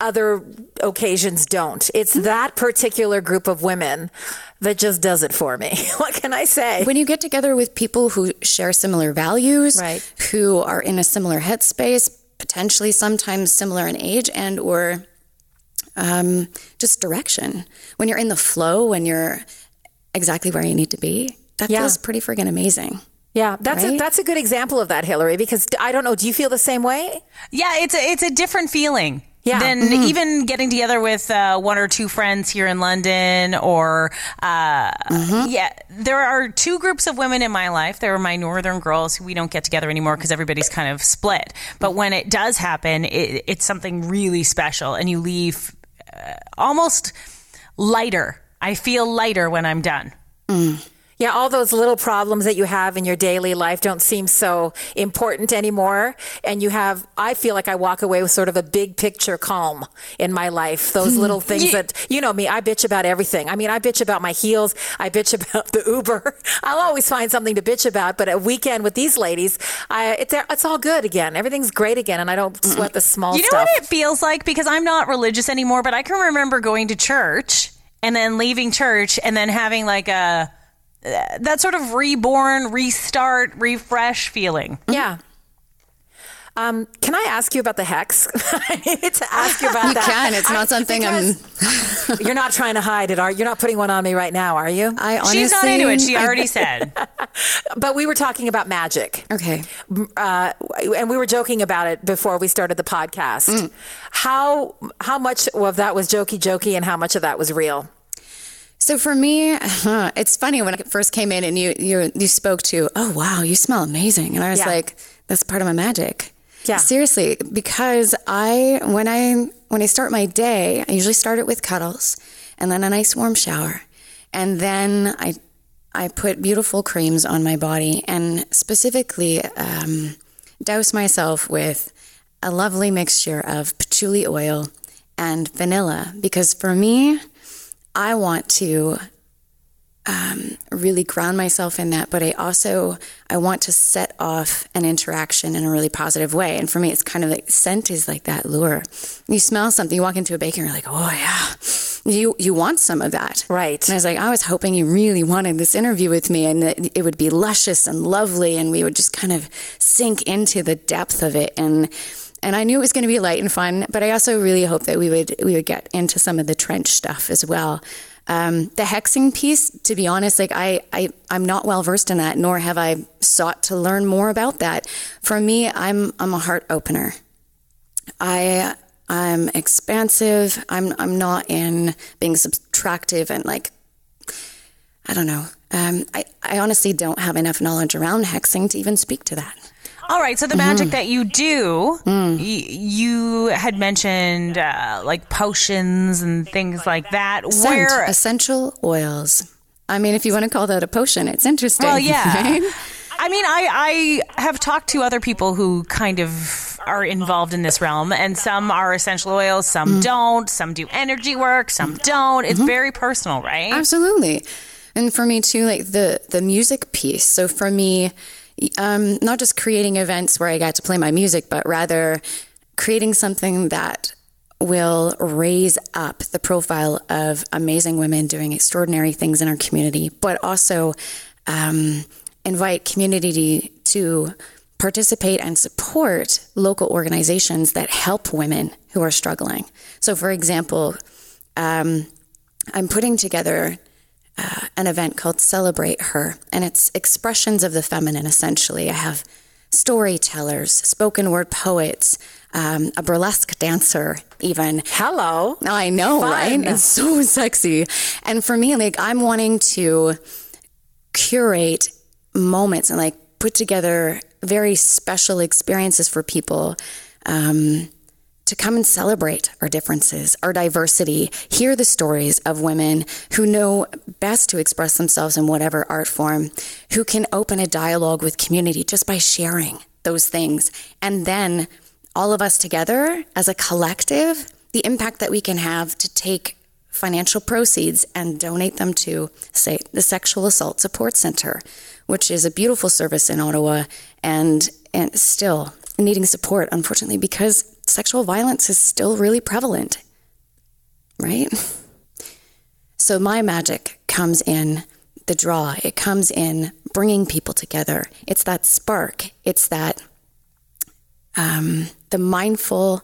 other occasions don't. It's that particular group of women that just does it for me. what can I say? When you get together with people who share similar values, Right. who are in a similar headspace, potentially sometimes similar in age and or um, just direction. When you're in the flow, when you're exactly where you need to be, that Yeah. feels pretty friggin' amazing. yeah, that's a, that's a good example of that, Hilary, because I don't know, do you feel the same way? Yeah, it's a it's a different feeling. Yeah. Than Mm-hmm. even getting together with uh, one or two friends here in London, or uh, Mm-hmm. yeah, there are two groups of women in my life. There are my northern girls who we don't get together anymore because everybody's kind of split. But when it does happen, it, it's something really special, and you leave uh, almost lighter. I feel lighter when I'm done. Yeah, all those little problems that you have in your daily life don't seem so important anymore. And you have, I feel like I walk away with sort of a big picture calm in my life. Those hmm. little things that, you know me, I bitch about everything. I mean, I bitch about my heels. I bitch about the Uber. I'll always find something to bitch about. But a weekend with these ladies, I, it's, it's all good again. Everything's great again. And I don't sweat the small You know stuff. what it feels like? Because I'm not religious anymore, but I can remember going to church and then leaving church and then having like a that sort of reborn, restart, refresh feeling. Yeah. Um, can I ask you about the hex? I need to ask you about You that. can. It's not something I'm- you're not trying to hide it, are you? You're not putting one on me right now, are you? I honestly, She's not into it. She already said. But we were talking about magic. okay. Uh, and we were joking about it before we started the podcast. How how much of that was jokey jokey and how much of that was real? So for me, it's funny when I first came in and you you you spoke to, oh wow, you smell amazing, and I was Yeah. like, that's part of my magic. Yeah. seriously, because I when I when I start my day, I usually start it with cuddles, and then a nice warm shower, and then I I put beautiful creams on my body, and specifically um, douse myself with a lovely mixture of patchouli oil and vanilla, because for me. I want to um, really ground myself in that, but I also I want to set off an interaction in a really positive way. And for me, it's kind of like scent is like that lure. You smell something, you walk into a bakery, you're like, oh yeah, you you want some of that, Right. And I was like, I was hoping you really wanted this interview with me, and that it would be luscious and lovely, and we would just kind of sink into the depth of it and and I knew it was going to be light and fun, but I also really hoped that we would we would get into some of the trench stuff as well. Um, the hexing piece, to be honest, like I, I I'm not well versed in that, nor have I sought to learn more about that. For me, I'm I'm a heart opener. I I'm expansive. I'm I'm not in being subtractive and like I don't know. Um, I I honestly don't have enough knowledge around hexing to even speak to that. All right, so the magic mm-hmm. that you do, mm. y- you had mentioned uh, like potions and things like that. Scent, Where essential oils. I mean, if you want to call that a potion, it's interesting. Well, yeah. right? I mean, I I have talked to other people who kind of are involved in this realm, and some are essential oils, some mm. don't, some do energy work, some don't. It's mm-hmm. very personal, right? Absolutely. And for me too, like the the music piece. So for me, um, not just creating events where I got to play my music, but rather creating something that will raise up the profile of amazing women doing extraordinary things in our community, but also um, invite community to participate and support local organizations that help women who are struggling. So, for example, um, I'm putting together uh, an event called Celebrate Her, and it's expressions of the feminine essentially. I have storytellers, spoken word poets, um, a burlesque dancer, even. Hello. I know, Fun. right? It's so sexy. And for me, like, I'm wanting to curate moments and like put together very special experiences for people um, to come and celebrate our differences, our diversity, hear the stories of women who know best to express themselves in whatever art form, who can open a dialogue with community just by sharing those things. And then all of us together as a collective, the impact that we can have to take financial proceeds and donate them to, say, the Sexual Assault Support Center, which is a beautiful service in Ottawa and, and still needing support, unfortunately, because sexual violence is still really prevalent, right? So my magic comes in the draw, it comes in bringing people together. It's that spark, it's that um, the mindful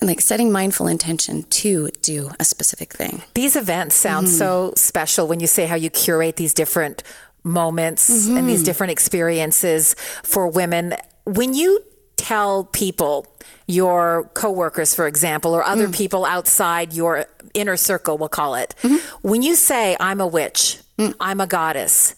like setting mindful intention to do a specific thing. These events sound Mm-hmm. so special when you say how you curate these different moments and Mm-hmm. these different experiences for women. When you tell people, your coworkers, for example, or Mm. other people outside your inner circle, we'll call it, Mm-hmm. when you say, I'm a witch, Mm. I'm a goddess,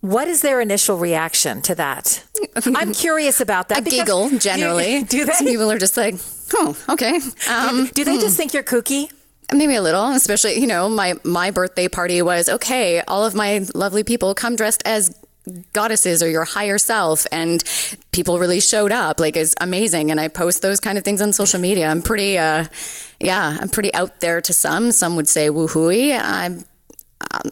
what is their initial reaction to that? I'm curious about that. A giggle generally. Do, do Some they? people are just like, oh, okay. Um, Do they just think you're kooky? Maybe a little, especially, you know, my, my birthday party was okay, all of my lovely people come dressed as goddesses or your higher self and people really showed up like it's amazing and i post those kind of things on social media i'm pretty uh yeah i'm pretty out there to some some would say woohooey i'm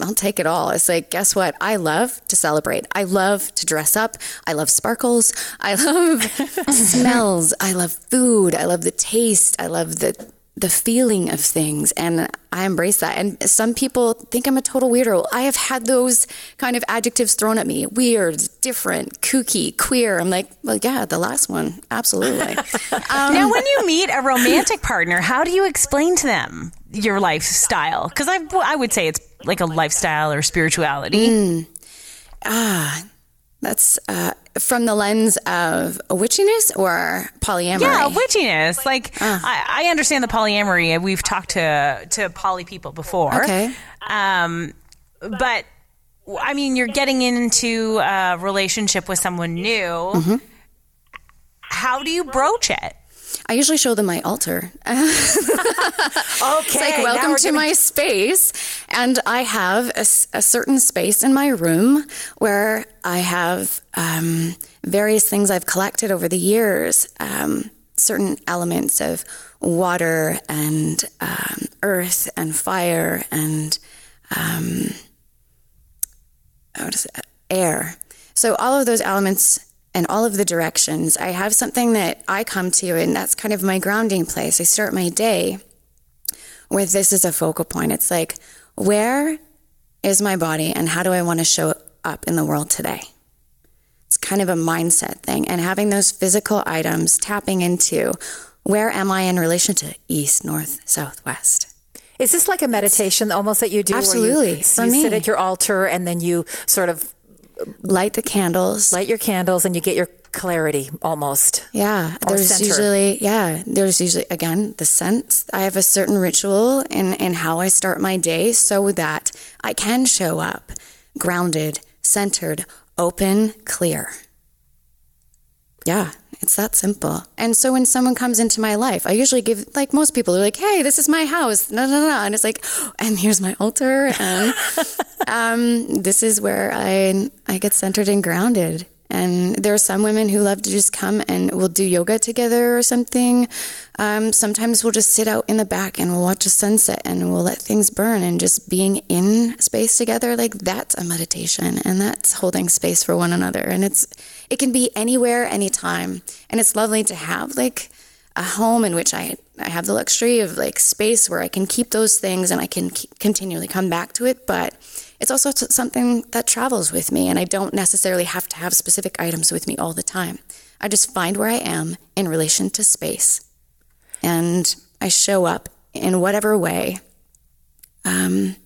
I'll take it all. It's like, guess what? I love to celebrate. I love to dress up. I love sparkles. I love smells. I love food. I love the taste. I love the the feeling of things and I embrace that. And some people think I'm a total weirdo. I have had those kind of adjectives thrown at me. Weird, different, kooky, queer. I'm like, well, yeah, the last one. Absolutely. Um, now, when you meet a romantic partner, how do you explain to them your lifestyle? Because I, I would say it's like a lifestyle or spirituality. Mm. Ah, that's uh, from the lens of witchiness or polyamory. Yeah, witchiness. Like uh. I, I, understand the polyamory. We've talked to to poly people before. Okay. Um, but I mean, you're getting into a relationship with someone new. Mm-hmm. How do you broach it? I usually show them my altar. okay. It's like, welcome to gonna... my space. And I have a, a, certain space in my room where I have um, various things I've collected over the years, um, certain elements of water and um, earth and fire and um, air. So all of those elements and all of the directions. I have something that I come to, and that's kind of my grounding place. I start my day with this as a focal point. It's like, where is my body, and how do I want to show up in the world today? It's kind of a mindset thing. And having those physical items, tapping into where am I in relation to east, north, south, west? Is this like a meditation almost that you do? Absolutely. you, you sit at your altar and then you sort of light the candles. Light your candles and you get your clarity almost. Yeah. There's center. usually, yeah, there's usually, again, the scents. I have a certain ritual in, in how I start my day so that I can show up grounded, centered, open, clear. Yeah. It's that simple. And so when someone comes into my life, I usually give, like most people are like, hey, this is my house. No, no, no. And it's like, oh, and here's my altar. And um, this is where I, I get centered and grounded. And there are some women who love to just come and we'll do yoga together or something. Um, sometimes we'll just sit out in the back and we'll watch a sunset and we'll let things burn and just being in space together. Like that's a meditation and that's holding space for one another. And it's, it can be anywhere, anytime. And it's lovely to have like a home in which I, I have the luxury of like space where I can keep those things and I can continually come back to it. But it's also t- something that travels with me, and I don't necessarily have to have specific items with me all the time. I just find where I am in relation to space, and I show up in whatever way. Um,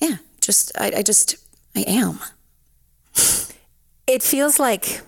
yeah, just I, I just I am. It feels like,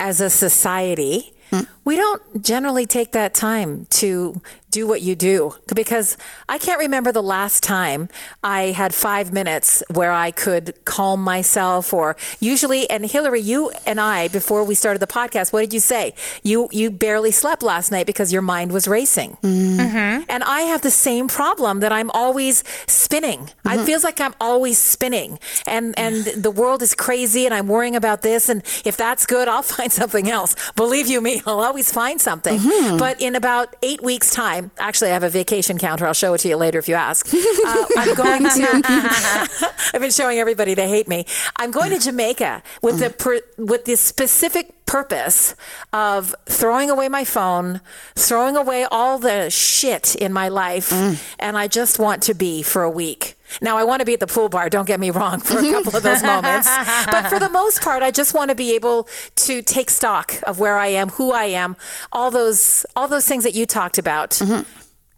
as a society, hmm. We don't generally take that time to do what you do because I can't remember the last time I had five minutes where I could calm myself or usually and Hilary you and I before we started the podcast what did you say you you barely slept last night because your mind was racing mm-hmm. and I have the same problem that I'm always spinning mm-hmm. it feels like I'm always spinning and and the world is crazy and I'm worrying about this and if that's good I'll find something else believe you me I'll always find something mm-hmm. but in about eight weeks time time, actually, I have a vacation counter. I'll show it to you later if you ask. Uh, I'm going to. I've been showing everybody they hate me. I'm going to Jamaica with the per, with the specific purpose of throwing away my phone, throwing away all the shit in my life, mm. and I just want to be for a week. Now, I want to be at the pool bar, don't get me wrong, for a couple of those moments. But for the most part, I just want to be able to take stock of where I am, who I am, all those all those things that you talked about. Mm-hmm.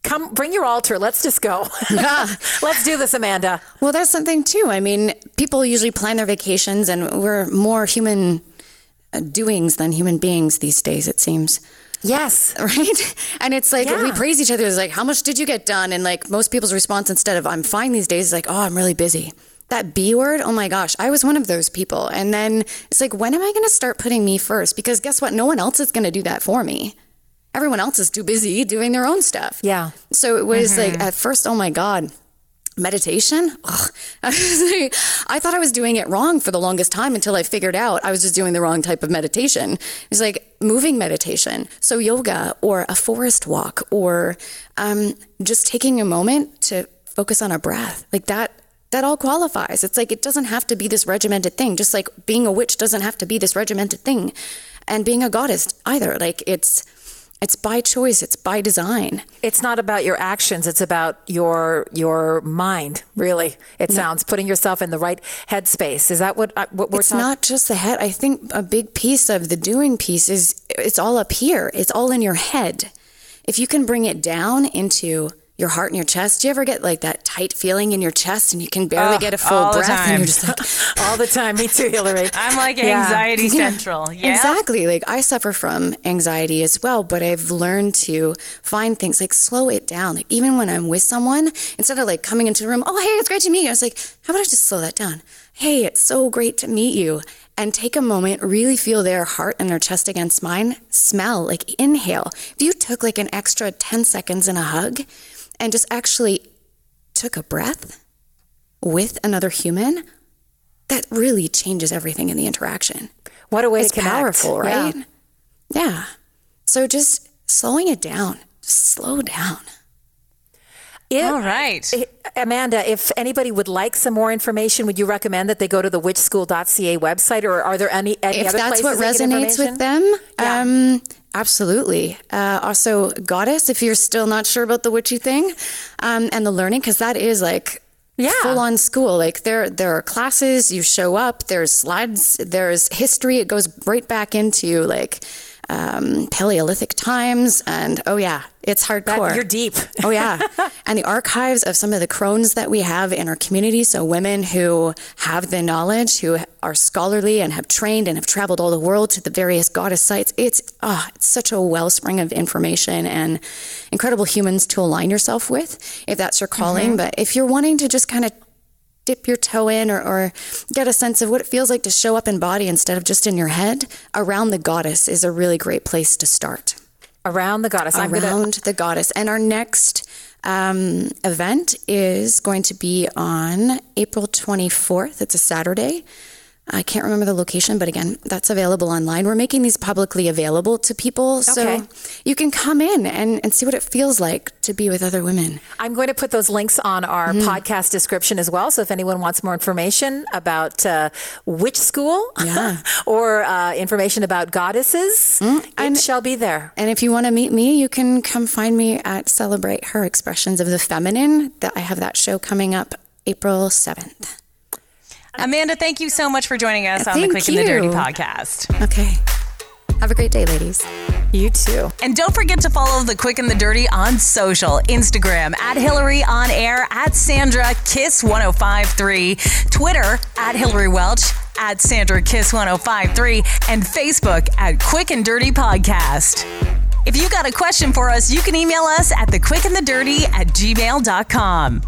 Come, bring your altar. Let's just go. Let's do this, Amanda. Well, that's something too. I mean, people usually plan their vacations, and we're more human uh, doings than human beings these days, it seems. Yes. Right. And it's like yeah. we praise each other. It's like, how much did you get done? And like most people's response instead of I'm fine these days is like, oh, I'm really busy. That B word, oh my gosh, I was one of those people. And then it's like, when am I going to start putting me first? Because guess what? No one else is going to do that for me. everyone else is too busy doing their own stuff. Yeah. So it was like mm-hmm. at first, oh my God, meditation? I thought I was doing it wrong for the longest time until I figured out I was just doing the wrong type of meditation. it's like moving meditation. So yoga or a forest walk or um, just taking a moment to focus on a breath. Like that. That all qualifies. It's like it doesn't have to be this regimented thing. Just like being a witch doesn't have to be this regimented thing, and being a goddess either. Like it's it's by choice. It's by design. It's not about your actions. It's about your your mind. Really, it sounds putting yourself in the right headspace. Is that what uh, what we're it's talking? not just the head. I think a big piece of the doing piece is it's all up here. It's all in your head. If you can bring it down into your heart and your chest, do you ever get like that tight feeling in your chest and you can barely get a full all the breath and you're just like all the time. Me too, Hilary. I'm like anxiety Yeah. central. Yeah. Exactly. Like I suffer from anxiety as well, but I've learned to find things like slow it down. Like even when I'm with someone, instead of like coming into the room, oh hey, it's great to meet you. I was like, how about I just slow that down? Hey, it's so great to meet you. And take a moment, really feel their heart and their chest against mine. Smell, like inhale. If you took like an extra 10 seconds in a hug and just actually took a breath with another human, that really changes everything in the interaction What a way it's to connect. powerful, right? Yeah. So just slowing it down. Just slow down. If- All right. Amanda, if anybody would like some more information, would you recommend that they go to the witchschool.ca website, or are there any, any if other that's what places they resonates with information? them, um, absolutely. Uh, also, goddess, if you're still not sure about the witchy thing um, and the learning, because that is like Yeah. full on school. Like there, there are classes. You show up. There's slides. There's history. It goes right back into like um, Paleolithic times, and oh yeah, it's hardcore. You're deep. Oh yeah, and the archives of some of the crones that we have in our community. So women who have the knowledge, who are scholarly and have trained and have traveled all the world to the various goddess sites. It's ah, it's such a wellspring of information and incredible humans to align yourself with, if that's your calling. But if you're wanting to just kind of dip your toe in or, or get a sense of what it feels like to show up in body instead of just in your head, around the goddess is a really great place to start Around the goddess. Around gonna, the goddess. And our next um, event is going to be on April 24th. It's a Saturday. I can't remember the location, but again, that's available online. We're making these publicly available to people so Okay. you can come in and, and see what it feels like to be with other women. I'm going to put those links on our Mm-hmm. podcast description as well. So if anyone wants more information about uh, witch school Yeah. or uh, information about goddesses, it shall be there. And if you want to meet me, you can come find me at Celebrate Her Expressions of the Feminine. That I have that show coming up April 7th. Amanda, thank you so much for joining us on the Thank Quick and the Dirty podcast. Okay. Have a great day, ladies. You too. And don't forget to follow the Quick and the Dirty on social Instagram at Hilary on air, at Sandra Kiss 1053, Twitter at Hilary Welch, at Sandra Kiss 1053, and Facebook at Quick and Dirty Podcast. If you got a question for us, you can email us at the quick and the dirty at gmail.com.